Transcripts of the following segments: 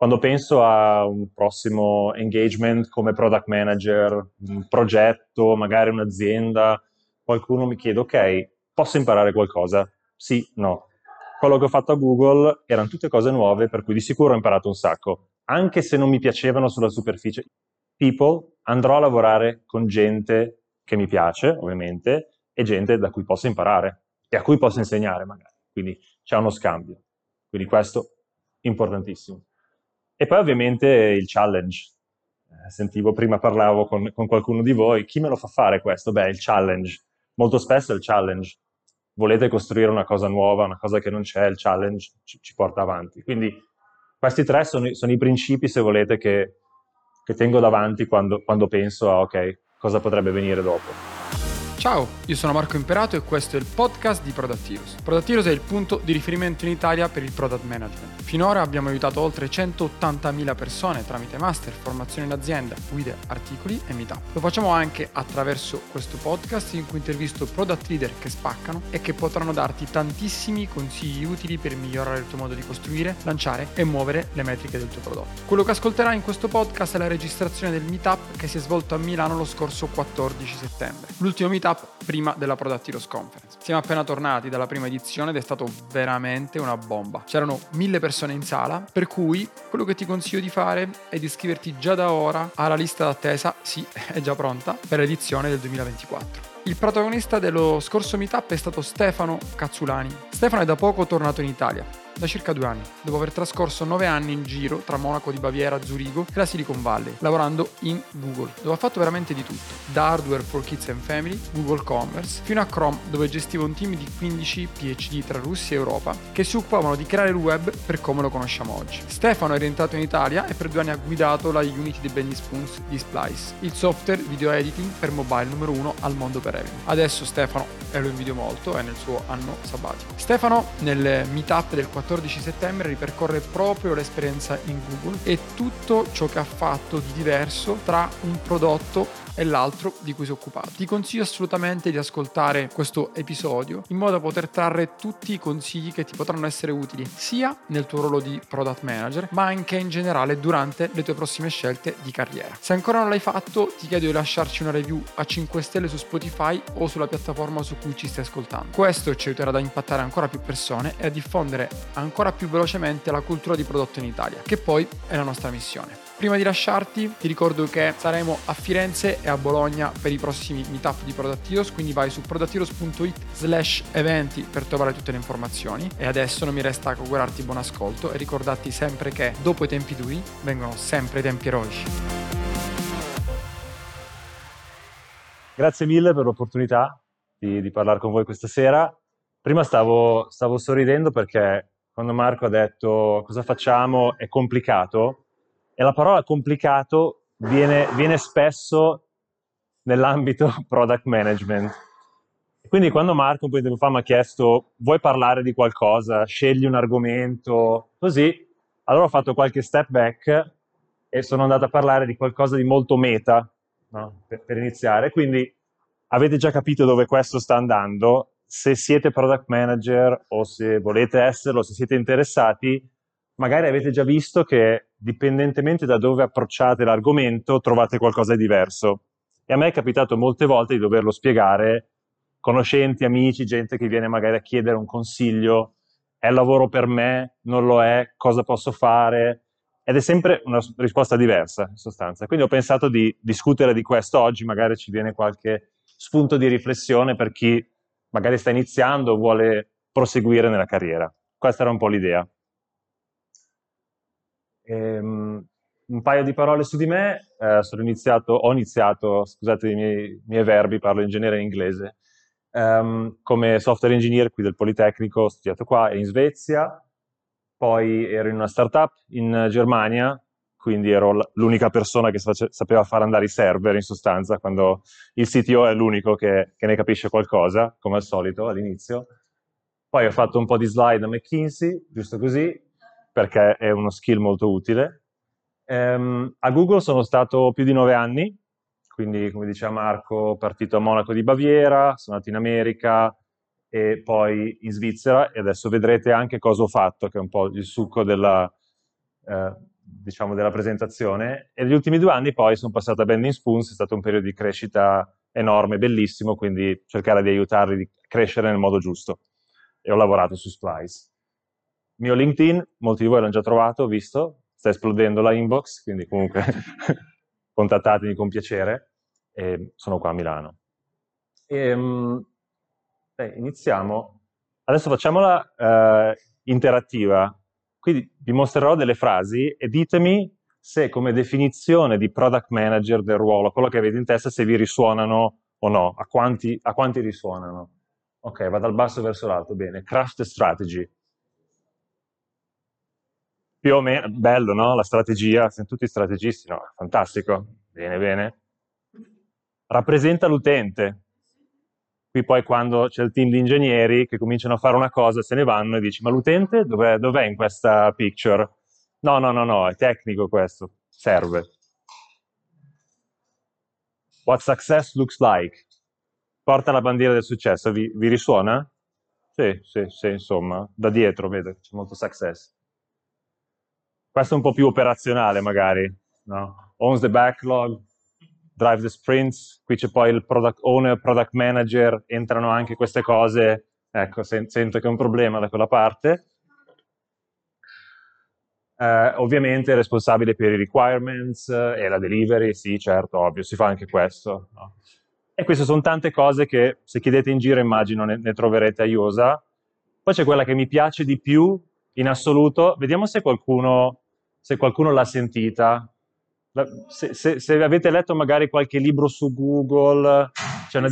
quando penso a un prossimo engagement come product manager, un progetto, magari un'azienda, qualcuno mi chiede, ok, posso imparare qualcosa? Sì, no. Quello che ho fatto a Google erano tutte cose nuove, per cui di sicuro ho imparato un sacco, anche se non mi piacevano sulla superficie. People, andrò a lavorare con gente che mi piace, ovviamente, e gente da cui posso imparare e a cui posso insegnare magari. Quindi c'è uno scambio. Quindi questo importantissimo. E poi ovviamente il challenge. Eh, sentivo prima parlavo con, con, qualcuno di voi, chi me lo fa fare questo? Beh, il challenge. Molto spesso il challenge. Volete costruire una cosa nuova, una cosa che non c'è, il challenge ci, ci porta avanti. Quindi questi tre sono, sono, i principi, se volete, che, che tengo davanti quando, quando penso a, ok, cosa potrebbe venire dopo. Ciao, io sono Marco Imperato e questo è il podcast di Product Heroes. È il punto di riferimento in Italia per il product management. Finora abbiamo aiutato oltre 180.000 persone tramite master, formazione in azienda, guide, articoli e meetup. Lo facciamo anche attraverso questo podcast in cui intervisto product leader che spaccano e che potranno darti tantissimi consigli utili per migliorare il tuo modo di costruire, lanciare e muovere le metriche del tuo prodotto. Quello che ascolterai in questo podcast è la registrazione del meetup che si è svolto a Milano lo scorso 14 settembre. L'ultimo meetup meetup prima della Product Heroes Conference. Siamo appena tornati dalla prima edizione ed è stato veramente una bomba. C'erano mille persone in sala, per cui quello che ti consiglio di fare è di iscriverti già da ora alla lista d'attesa, sì, è già pronta, per l'edizione del 2024. Il protagonista dello scorso meetup è stato Stefano Cazzulani. Stefano è da poco tornato in Italia da circa due anni, dopo aver trascorso nove anni in giro tra Monaco di Baviera, Zurigo e la Silicon Valley, lavorando in Google, dove ha fatto veramente di tutto, da hardware for kids and family, Google Commerce, fino a Chrome, dove gestiva un team di 15 PhD tra Russia e Europa, che si occupavano di creare il web per come lo conosciamo oggi. Stefano è rientrato in Italia e per due anni ha guidato la Unity di Benny Spoons di Splice, il software video editing per mobile numero uno al mondo per Evan. Adesso Stefano, e lo invidio molto, è nel suo anno sabbatico. Stefano nel meetup del 14 14 settembre ripercorre proprio l'esperienza in Google e tutto ciò che ha fatto di diverso tra un prodotto e l'altro di cui si è occupato. Ti consiglio assolutamente di ascoltare questo episodio in modo da poter trarre tutti i consigli che ti potranno essere utili sia nel tuo ruolo di product manager ma anche in generale durante le tue prossime scelte di carriera. Se ancora non l'hai fatto ti chiedo di lasciarci una review a 5 stelle su Spotify o sulla piattaforma su cui ci stai ascoltando. Questo ci aiuterà ad impattare ancora più persone e a diffondere ancora più velocemente la cultura di prodotto in Italia, che poi è la nostra missione. Prima di lasciarti ti ricordo che saremo a Firenze e a Bologna per i prossimi meetup di Product quindi vai su productheroes.it slash eventi per trovare tutte le informazioni e adesso non mi resta che augurarti buon ascolto e ricordarti sempre che dopo i tempi duri vengono sempre i tempi eroici. Grazie mille per l'opportunità di, di parlare con voi questa sera. Prima stavo, stavo sorridendo perché quando Marco ha detto cosa facciamo è complicato, e la parola complicato viene, viene spesso nell'ambito product management. Quindi quando Marco un po' di tempo fa mi ha chiesto vuoi parlare di qualcosa, scegli un argomento, così, allora ho fatto qualche step back e sono andato a parlare di qualcosa di molto meta no? per, per iniziare. Quindi avete già capito dove questo sta andando. Se siete product manager o se volete esserlo, se siete interessati, magari avete già visto che dipendentemente da dove approcciate l'argomento trovate qualcosa di diverso. E a me è capitato molte volte di doverlo spiegare, conoscenti, amici, gente che viene magari a chiedere un consiglio, è lavoro per me, non lo è, cosa posso fare? Ed è sempre una risposta diversa, in sostanza. Quindi ho pensato di discutere di questo oggi, magari ci viene qualche spunto di riflessione per chi magari sta iniziando o vuole proseguire nella carriera. Questa era un po' l'idea. Ehm, un paio di parole su di me, eh, iniziato, ho iniziato, scusate i miei, miei verbi, parlo in genere in inglese, um, come software engineer qui del Politecnico, ho studiato qua in Svezia, poi ero in una startup in Germania, quindi ero l'unica persona che sapeva far andare i server in sostanza, quando il CTO è l'unico che, che ne capisce qualcosa, come al solito all'inizio. Poi ho fatto un po' di slide a McKinsey, giusto così, perché è uno skill molto utile. Um, a Google sono stato più di nove anni, quindi come diceva Marco, partito a Monaco di Baviera, sono andato in America e poi in Svizzera e adesso vedrete anche cosa ho fatto, che è un po' il succo della, eh, diciamo, della presentazione e negli ultimi due anni poi sono passato a Bending Spoons, è stato un periodo di crescita enorme, bellissimo, quindi cercare di aiutarli a crescere nel modo giusto. E ho lavorato su Splice. Mio LinkedIn, molti di voi l'hanno già trovato, ho visto, sta esplodendo la inbox, quindi comunque contattatemi con piacere e sono qua a Milano. E, um, beh, iniziamo. Adesso facciamola uh, interattiva. Quindi vi mostrerò delle frasi e ditemi se come definizione di product manager del ruolo, quello che avete in testa, se vi risuonano o no, a quanti, a quanti risuonano. Ok, va dal basso verso l'alto, bene. Craft strategy. Più o meno, bello, no? La strategia, siamo tutti strategisti, no? Fantastico, bene, bene. Rappresenta l'utente. Qui poi quando c'è il team di ingegneri che cominciano a fare una cosa, se ne vanno e dici, ma l'utente dov'è, dov'è in questa picture? No, no, no, no, è tecnico questo, serve. What success looks like. Porta la bandiera del successo, vi, vi risuona? Sì, sì, sì, insomma, da dietro, vedo, c'è molto success. Questo è un po' più operazionale magari, no? Owns the backlog, drive the sprints, qui c'è poi il product owner, product manager, entrano anche queste cose, ecco, sento che è un problema da quella parte eh, ovviamente responsabile per i requirements e la delivery, sì, certo, ovvio, si fa anche questo. No? E queste sono tante cose che se chiedete in giro immagino ne, ne troverete a IOSA. Poi c'è quella che mi piace di più in assoluto, vediamo se qualcuno, se qualcuno l'ha sentita. Se, se, se, avete letto magari qualche libro su Google, c'è una...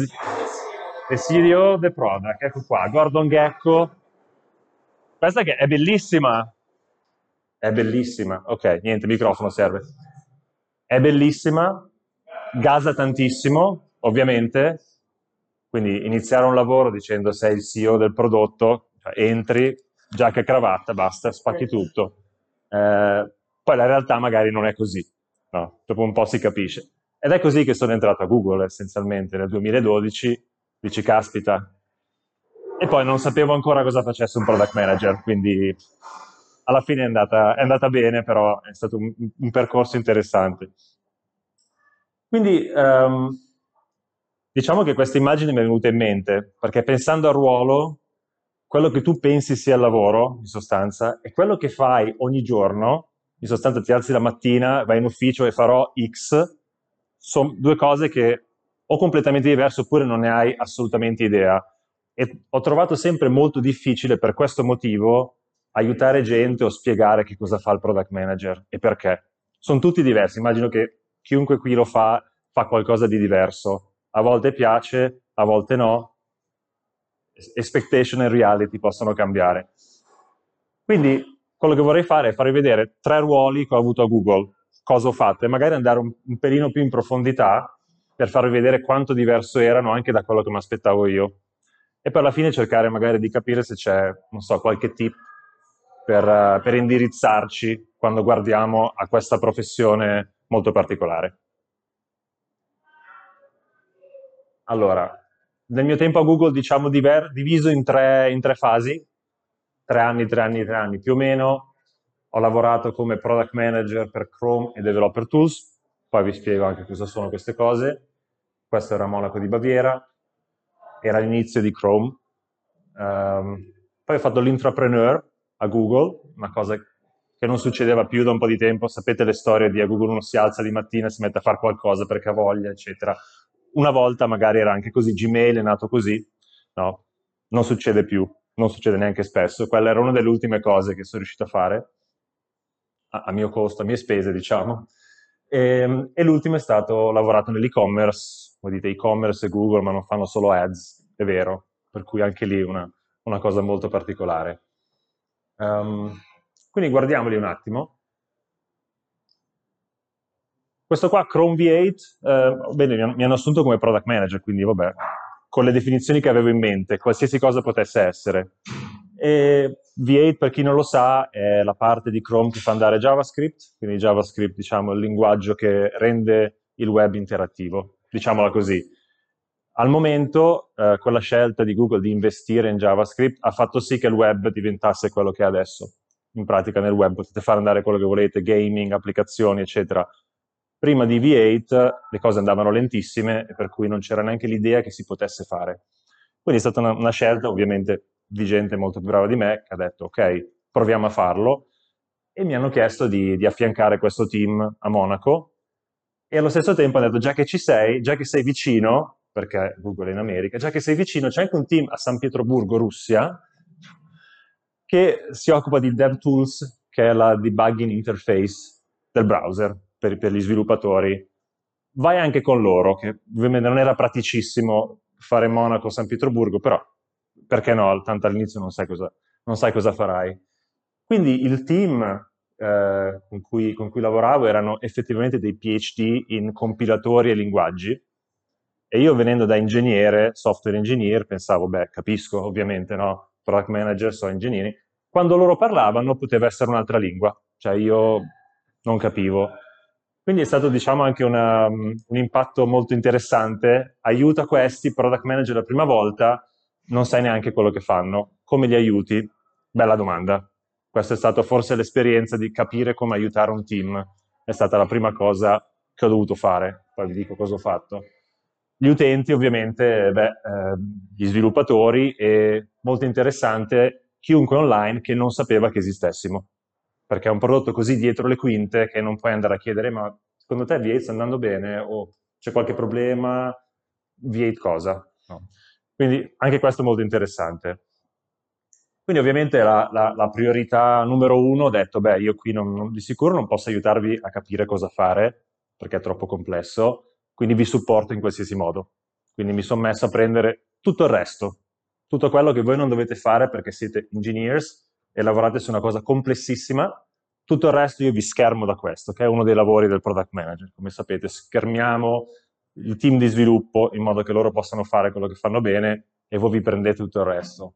CEO The Product, ecco qua, Gordon Gecko. Questa che è bellissima, è bellissima. Ok, niente, microfono serve. È bellissima, gasa tantissimo, ovviamente. Quindi iniziare un lavoro dicendo sei il CEO del prodotto, cioè entri, giacca e cravatta, basta, spacchi tutto. Eh, poi la realtà magari non è così, no? dopo un po' si capisce. Ed è così che sono entrato a Google essenzialmente nel 2012, dici caspita. E poi non sapevo ancora cosa facesse un product manager, quindi alla fine è andata, è andata bene, però è stato un, un percorso interessante. Quindi um, diciamo che questa immagine mi è venuta in mente, perché pensando al ruolo, quello che tu pensi sia il lavoro, in sostanza, e quello che fai ogni giorno, in sostanza ti alzi la mattina, vai in ufficio e farò X, sono due cose che o completamente diverse oppure non ne hai assolutamente idea. E ho trovato sempre molto difficile per questo motivo aiutare gente o spiegare che cosa fa il product manager e perché. Sono tutti diversi, immagino che chiunque qui lo fa fa qualcosa di diverso. A volte piace, a volte no. Expectation e reality possono cambiare. Quindi quello che vorrei fare è farvi vedere tre ruoli che ho avuto a Google, cosa ho fatto e magari andare un, un pelino più in profondità per farvi vedere quanto diverso erano anche da quello che mi aspettavo io. E per la fine cercare magari di capire se c'è, non so, qualche tip per, per indirizzarci quando guardiamo a questa professione molto particolare. Allora, nel mio tempo a Google, diciamo, diver, diviso in tre, in tre, fasi, tre anni, tre anni, tre anni più o meno. Ho lavorato come product manager per Chrome e Developer Tools, poi vi spiego anche cosa sono queste cose. Questo era Monaco di Baviera, era l'inizio di Chrome. Um, poi ho fatto l'intrapreneur, a Google, una cosa che non succedeva più da un po' di tempo. Sapete le storie di a Google uno si alza di mattina si mette a fare qualcosa perché ha voglia, eccetera. Una volta magari era anche così, Gmail è nato così, no, non succede più, non succede neanche spesso. Quella era una delle ultime cose che sono riuscito a fare, a, a mio costo, a mie spese, diciamo. E, ehm, e l'ultimo è stato, ho lavorato nell'e-commerce, voi dite e-commerce e Google, ma non fanno solo ads, è vero, per cui anche lì una, una cosa molto particolare. Um, quindi guardiamoli un attimo. Questo qua, Chrome V8, eh, bene, mi hanno assunto come product manager, quindi vabbè, con le definizioni che avevo in mente, qualsiasi cosa potesse essere. E V8, per chi non lo sa, è la parte di Chrome che fa andare JavaScript, quindi JavaScript, diciamo, è il linguaggio che rende il web interattivo, diciamola così. Al momento, eh, quella scelta di Google di investire in JavaScript ha fatto sì che il web diventasse quello che è adesso. in pratica nel web potete fare andare quello che volete, gaming, applicazioni, eccetera. Prima di V8 le cose andavano lentissime e per cui non c'era neanche l'idea che si potesse fare. Quindi è stata una, una scelta ovviamente di gente molto più brava di me che ha detto ok, proviamo a farlo. E mi hanno chiesto di, di affiancare questo team a Monaco. E allo stesso tempo hanno detto già che ci sei, già che sei vicino, perché Google è in America, già che sei vicino c'è anche un team a San Pietroburgo, Russia, che si occupa di DevTools, che è la debugging interface del browser per, per gli sviluppatori. Vai anche con loro, che ovviamente non era praticissimo fare Monaco San Pietroburgo, però perché no, tanto all'inizio non sai cosa, non sai cosa farai. Quindi il team eh, con, cui, con, cui, lavoravo erano effettivamente dei PhD in compilatori e linguaggi e io venendo da ingegnere, software engineer, pensavo, beh, capisco ovviamente, no? Product manager, so ingegneri. Quando loro parlavano poteva essere un'altra lingua, cioè io non capivo. Quindi è stato, diciamo, anche una, un impatto molto interessante. Aiuta questi product manager la prima volta, non sai neanche quello che fanno. Come li aiuti? Bella domanda. Questa è stata forse l'esperienza di capire come aiutare un team. È stata la prima cosa che ho dovuto fare. Poi vi dico cosa ho fatto. Gli utenti, ovviamente, beh, eh, gli sviluppatori e molto interessante chiunque online che non sapeva che esistessimo. Perché è un prodotto così dietro le quinte che non puoi andare a chiedere ma secondo te V8 sta andando bene o c'è qualche problema? V8 cosa? No. Quindi anche questo è molto interessante. Quindi ovviamente la, la, la, priorità numero uno ho detto, beh, io qui non, non, di sicuro non posso aiutarvi a capire cosa fare, perché è troppo complesso, quindi vi supporto in qualsiasi modo. Quindi mi sono messo a prendere tutto il resto, tutto quello che voi non dovete fare perché siete engineers e lavorate su una cosa complessissima, tutto il resto io vi schermo da questo, che è uno dei lavori del product manager. Come sapete, schermiamo il team di sviluppo in modo che loro possano fare quello che fanno bene e voi vi prendete tutto il resto.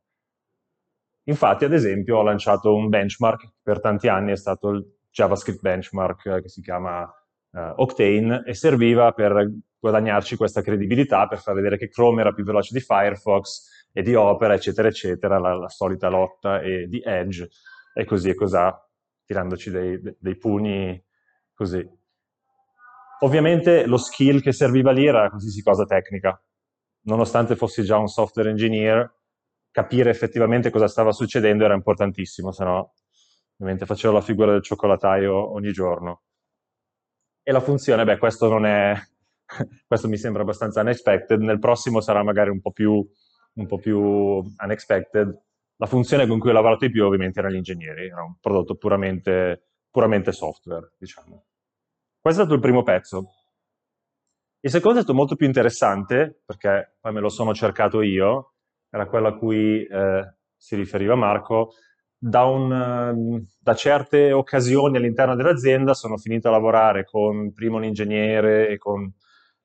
Infatti, ad esempio, ho lanciato un benchmark, per tanti anni è stato il JavaScript benchmark eh, che si chiama uh, Octane e serviva per guadagnarci questa credibilità, per far vedere che Chrome era più veloce di Firefox e di Opera, eccetera, eccetera, la, la solita lotta e di Edge e così e così, tirandoci dei, dei pugni così. Ovviamente lo skill che serviva lì era qualsiasi cosa tecnica. Nonostante fossi già un software engineer, capire effettivamente cosa stava succedendo era importantissimo, se no ovviamente facevo la figura del cioccolataio ogni giorno. E la funzione, beh, questo non è, questo mi sembra abbastanza unexpected, nel prossimo sarà magari un po' più, un po più unexpected. La funzione con cui ho lavorato di più ovviamente erano gli ingegneri, era un prodotto puramente, puramente software, diciamo. Questo è stato il primo pezzo. Il secondo è stato molto più interessante, perché poi me lo sono cercato io, era quella a cui eh, si riferiva Marco, da, un, da, certe occasioni all'interno dell'azienda sono finito a lavorare con prima un ingegnere e con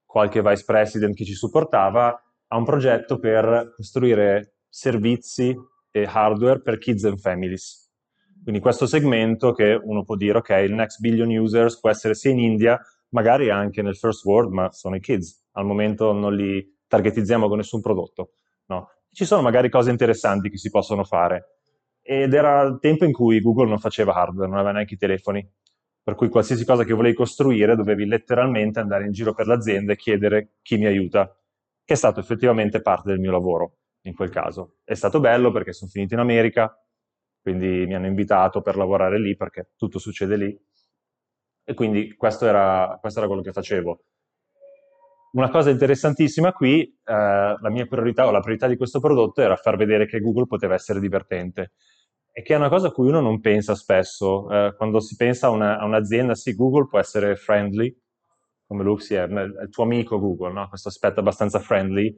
qualche vice president che ci supportava a un progetto per costruire servizi e hardware per kids and families. Quindi questo segmento che uno può dire, ok, il next billion users può essere sia in India, magari anche nel first world, ma sono i kids. Al momento non li targetizziamo con nessun prodotto. No, ci sono magari cose interessanti che si possono fare. Ed era il tempo in cui Google non faceva hardware, non aveva neanche i telefoni. Per cui qualsiasi cosa che volevi costruire dovevi letteralmente andare in giro per l'azienda e chiedere chi mi aiuta, che è stato effettivamente parte del mio lavoro in quel caso. È stato bello perché sono finito in America, quindi mi hanno invitato per lavorare lì perché tutto succede lì. E quindi questo era, questo era quello che facevo. Una cosa interessantissima qui, eh, la mia priorità o la priorità di questo prodotto era far vedere che Google poteva essere divertente e che è una cosa a cui uno non pensa spesso. Eh, quando si pensa a, una, a, un'azienda, sì, Google può essere friendly, come Luxi è, il tuo amico Google, no? questo aspetto abbastanza friendly,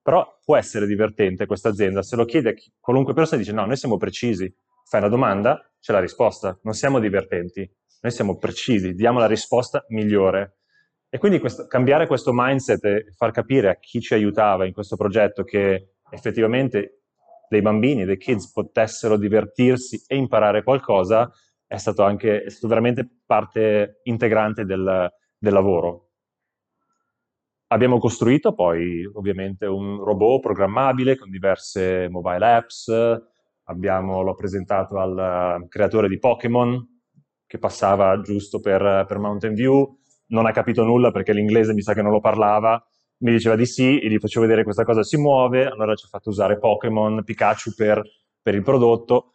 però può essere divertente questa azienda. Se lo chiede qualunque persona dice no, noi siamo precisi, fai una domanda, c'è la risposta, non siamo divertenti, noi siamo precisi, diamo la risposta migliore. E quindi questo, cambiare questo mindset e far capire a chi ci aiutava in questo progetto che effettivamente dei bambini, dei kids potessero divertirsi e imparare qualcosa è stato anche è stato veramente parte integrante del, del lavoro. Abbiamo costruito poi ovviamente un robot programmabile con diverse mobile apps, abbiamo, l'ho presentato al uh, creatore di Pokémon, che passava giusto per, per Mountain View, non ha capito nulla perché l'inglese mi sa che non lo parlava, mi diceva di sì, e gli facevo vedere questa cosa si muove, allora ci ha fatto usare Pokémon, Pikachu per, per il prodotto,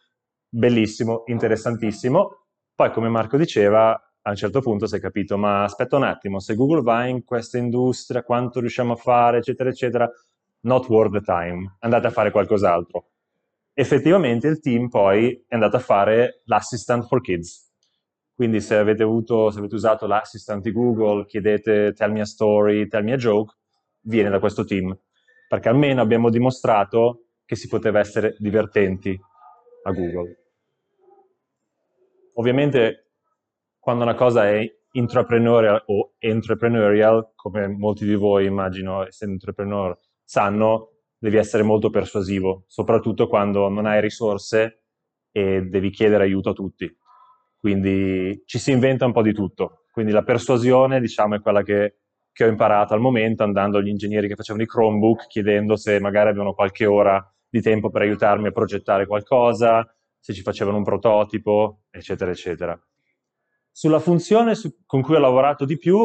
bellissimo, interessantissimo. Poi, come Marco diceva, a un certo punto si è capito, ma aspetta un attimo, se Google va in questa industria, quanto riusciamo a fare, eccetera, eccetera, not worth the time, andate a fare qualcos'altro. Effettivamente il team poi è andato a fare l'assistant for kids. Quindi se avete, avuto, se avete usato l'assistant di Google, chiedete tell me a story, tell me a joke, viene da questo team. Perché almeno abbiamo dimostrato che si poteva essere divertenti a Google. Ovviamente quando una cosa è intrapreneurial o entrepreneurial, come molti di voi immagino essendo entrepreneur sanno, devi essere molto persuasivo, soprattutto quando non hai risorse e devi chiedere aiuto a tutti. Quindi ci si inventa un po' di tutto. Quindi la persuasione, diciamo, è quella che, che ho imparato al momento andando agli ingegneri che facevano i Chromebook, chiedendo se magari avevano qualche ora di tempo per aiutarmi a progettare qualcosa, se ci facevano un prototipo, eccetera, eccetera. Sulla funzione su, con cui ho lavorato di più,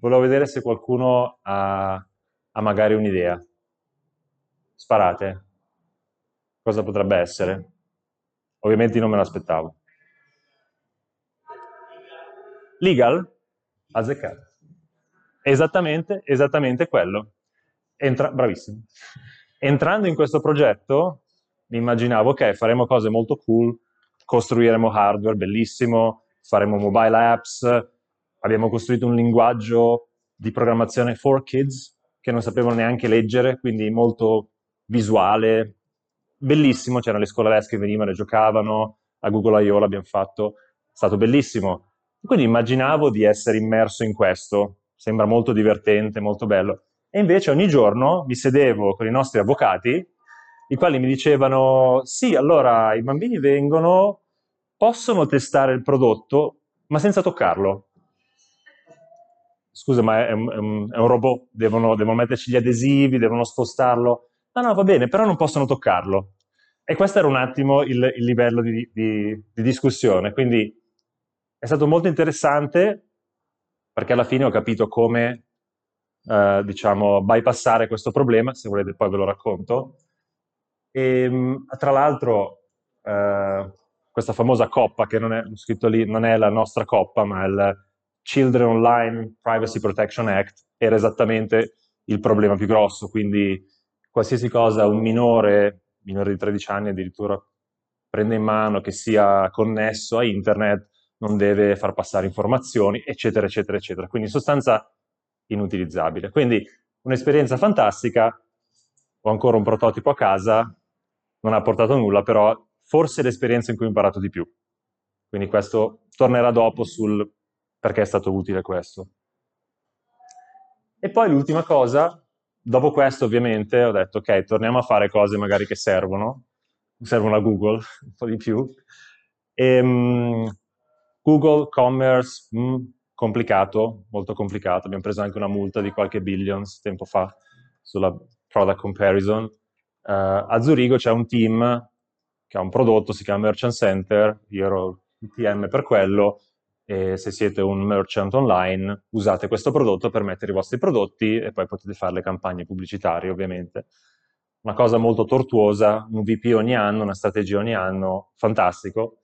volevo vedere se qualcuno ha, ha magari un'idea. Sparate. Cosa potrebbe essere? Ovviamente non me l'aspettavo. Legal? Azzeccato. Esattamente, esattamente quello. Entra, bravissimo. Entrando in questo progetto, mi immaginavo, ok, faremo cose molto cool, costruiremo hardware bellissimo, faremo mobile apps, abbiamo costruito un linguaggio di programmazione for kids che non sapevano neanche leggere, quindi molto visuale, bellissimo, c'erano le scolaresche che venivano e giocavano, a Google I.O. l'abbiamo fatto, è stato bellissimo. Quindi immaginavo di essere immerso in questo, sembra molto divertente, molto bello. E invece ogni giorno mi sedevo con i nostri avvocati i quali mi dicevano sì, allora i bambini vengono, possono testare il prodotto, ma senza toccarlo. Scusa, ma è un, è un, è un robot, devono, devono, metterci gli adesivi, devono spostarlo. No, no, va bene, però non possono toccarlo. E questo era un attimo il, il livello di, di, di discussione. Quindi è stato molto interessante perché alla fine ho capito come, eh, diciamo, bypassare questo problema, se volete poi ve lo racconto, e, ehm, tra l'altro, eh, questa famosa coppa, che non è scritto lì, non è la nostra coppa, ma il Children Online Privacy Protection Act, era esattamente il problema più grosso. Quindi qualsiasi cosa un minore, minore di 13 anni addirittura, prende in mano, che sia connesso a internet, non deve far passare informazioni, eccetera, eccetera, eccetera. Quindi in sostanza inutilizzabile. Quindi un'esperienza fantastica, ho ancora un prototipo a casa, non ha portato nulla, però forse l'esperienza in cui ho imparato di più. Quindi questo tornerà dopo sul perché è stato utile questo. E poi l'ultima cosa, dopo questo ovviamente ho detto ok, torniamo a fare cose magari che servono, servono a Google un po' di più. E, um, Google Commerce, mm, complicato, molto complicato, abbiamo preso anche una multa di qualche billions tempo fa sulla product comparison, Uh, a Zurigo c'è un team che ha un prodotto, si chiama Merchant Center, io ero il PM per quello, e se siete un merchant online usate questo prodotto per mettere i vostri prodotti e poi potete fare le campagne pubblicitarie ovviamente. Una cosa molto tortuosa, un VP ogni anno, una strategia ogni anno, fantastico.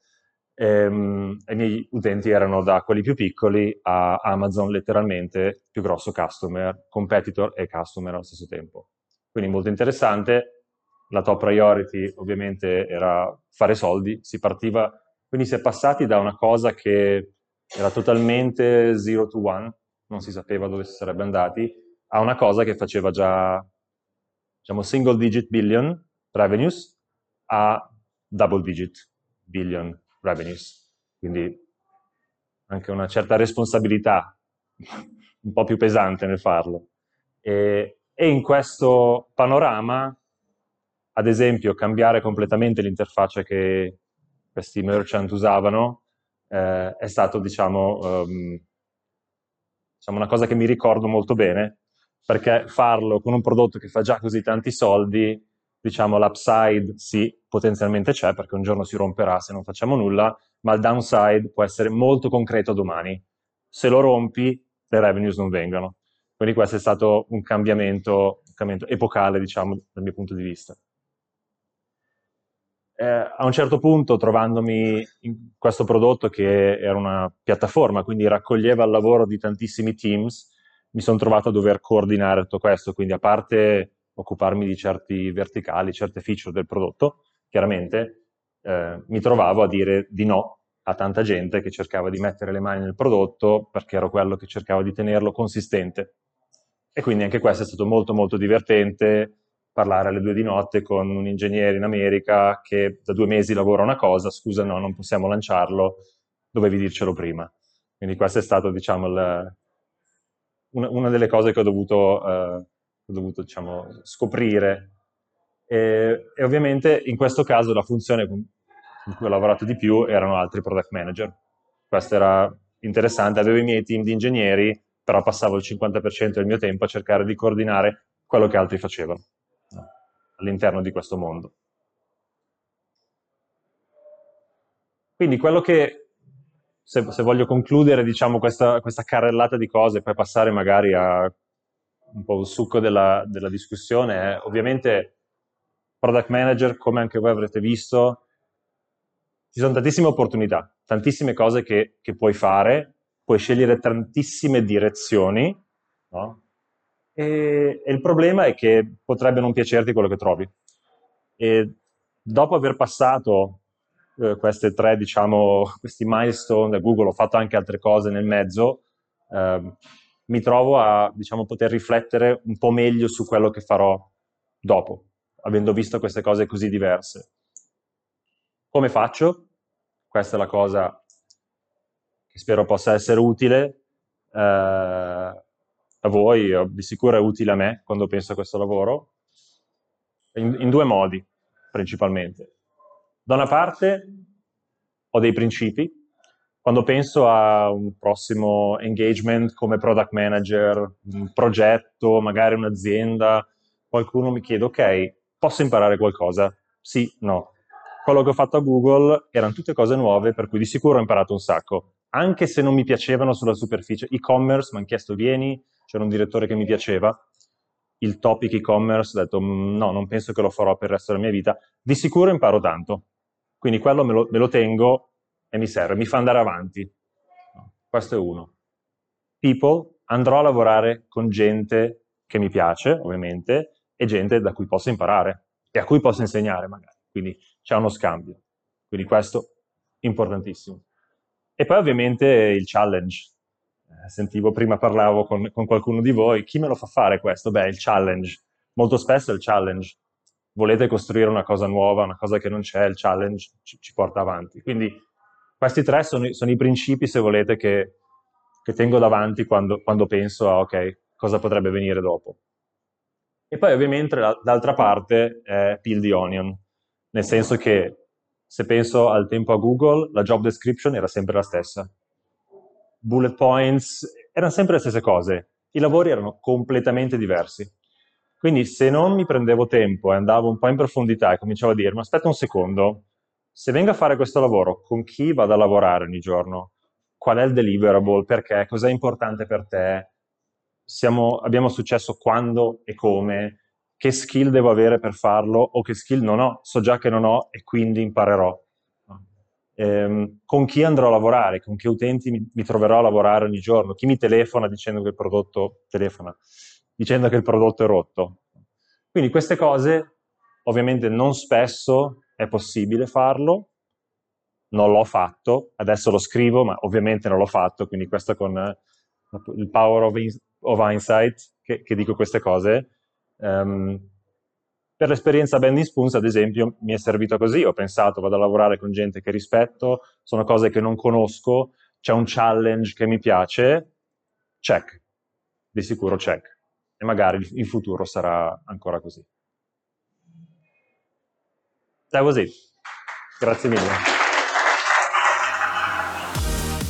E, ehm, I miei utenti erano da quelli più piccoli a Amazon letteralmente più grosso customer, competitor e customer allo stesso tempo. Quindi molto interessante, la top priority ovviamente era fare soldi, si partiva, quindi si è passati da una cosa che era totalmente zero to one, non si sapeva dove si sarebbe andati, a una cosa che faceva già, diciamo, single digit billion revenues a double digit billion revenues. Quindi anche una certa responsabilità un po' più pesante nel farlo. E, e in questo panorama ad esempio cambiare completamente l'interfaccia che questi merchant usavano eh, è stato diciamo, um, diciamo una cosa che mi ricordo molto bene perché farlo con un prodotto che fa già così tanti soldi diciamo l'upside sì, potenzialmente c'è perché un giorno si romperà se non facciamo nulla, ma il downside può essere molto concreto domani. Se lo rompi, le revenues non vengono. Quindi questo è stato un cambiamento, un cambiamento epocale, diciamo, dal mio punto di vista. Eh, a un certo punto, trovandomi in questo prodotto che era una piattaforma, quindi raccoglieva il lavoro di tantissimi teams, mi sono trovato a dover coordinare tutto questo, quindi a parte occuparmi di certi verticali, certe feature del prodotto, chiaramente eh, mi trovavo a dire di no a tanta gente che cercava di mettere le mani nel prodotto perché ero quello che cercava di tenerlo consistente. E quindi anche questo è stato molto molto divertente parlare alle due di notte con un ingegnere in America che da due mesi lavora una cosa, scusa no, non possiamo lanciarlo, dovevi dircelo prima. Quindi questa è stata diciamo, il, una, una, delle cose che ho dovuto, eh, ho dovuto diciamo, scoprire. E, e, ovviamente in questo caso la funzione con, cui ho lavorato di più erano altri product manager. Questo era interessante, avevo i miei team di ingegneri, però passavo il 50% del mio tempo a cercare di coordinare quello che altri facevano no, all'interno di questo mondo. Quindi quello che, se, se voglio concludere diciamo, questa, questa, carrellata di cose e poi passare magari a un po' il succo della, della discussione, è ovviamente product manager, come anche voi avrete visto, ci sono tantissime opportunità, tantissime cose che, che puoi fare, puoi scegliere tantissime direzioni, no? E, e, il problema è che potrebbe non piacerti quello che trovi. E dopo aver passato eh, queste tre, diciamo, questi milestone da Google, ho fatto anche altre cose nel mezzo, eh, mi trovo a, diciamo, poter riflettere un po' meglio su quello che farò dopo, avendo visto queste cose così diverse. Come faccio? Questa è la cosa che spero possa essere utile eh, a voi, di sicuro è utile a me quando penso a questo lavoro, in, in due modi principalmente. Da una parte ho dei principi, quando penso a un prossimo engagement come product manager, un progetto, magari un'azienda, qualcuno mi chiede, ok, posso imparare qualcosa? Sì, no quello che ho fatto a Google erano tutte cose nuove, per cui di sicuro ho imparato un sacco. Anche se non mi piacevano sulla superficie. E-commerce, mi hanno chiesto vieni, c'era un direttore che mi piaceva. Il topic e-commerce, ho detto mm, no, non penso che lo farò per il resto della mia vita. Di sicuro imparo tanto. Quindi quello me lo, me lo tengo e mi serve, mi fa andare avanti. Questo è uno. People, andrò a lavorare con gente che mi piace, ovviamente, e gente da cui posso imparare e a cui posso insegnare magari. Quindi c'è uno scambio. Quindi questo importantissimo. E poi ovviamente il challenge. Eh, sentivo prima parlavo con, con, qualcuno di voi, chi me lo fa fare questo? Beh, il challenge. Molto spesso è il challenge. Volete costruire una cosa nuova, una cosa che non c'è, il challenge ci, ci porta avanti. Quindi questi tre sono, sono, i principi, se volete, che, che tengo davanti quando, quando penso a, ok, cosa potrebbe venire dopo. E poi ovviamente d'altra parte è peel the onion nel senso che se penso al tempo a Google, la job description era sempre la stessa. Bullet points erano sempre le stesse cose, i lavori erano completamente diversi. Quindi se non mi prendevo tempo e andavo un po' in profondità e cominciavo a dire, ma aspetta un secondo, se vengo a fare questo lavoro, con chi vado a lavorare ogni giorno? Qual è il deliverable? Perché? Cos'è importante per te? Siamo, abbiamo successo quando e come? che skill devo avere per farlo o che skill non ho, so già che non ho e quindi imparerò. Eh, con chi andrò a lavorare, con che utenti mi, mi, troverò a lavorare ogni giorno, chi mi telefona dicendo che il prodotto telefona, dicendo che il prodotto è rotto. Quindi queste cose ovviamente non spesso è possibile farlo, non l'ho fatto, adesso lo scrivo, ma ovviamente non l'ho fatto, quindi questo con eh, il power of, of hindsight che, che dico queste cose, Um, per l'esperienza Bending Spoons, ad esempio, mi è servito così. Ho pensato, vado a lavorare con gente che rispetto, sono cose che non conosco, c'è un challenge che mi piace, check. Di sicuro check. E magari in futuro sarà ancora così. That was it. Grazie mille.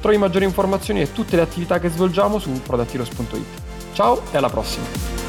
Trovi maggiori informazioni e tutte le attività che svolgiamo su productheroes.it. Ciao e alla prossima!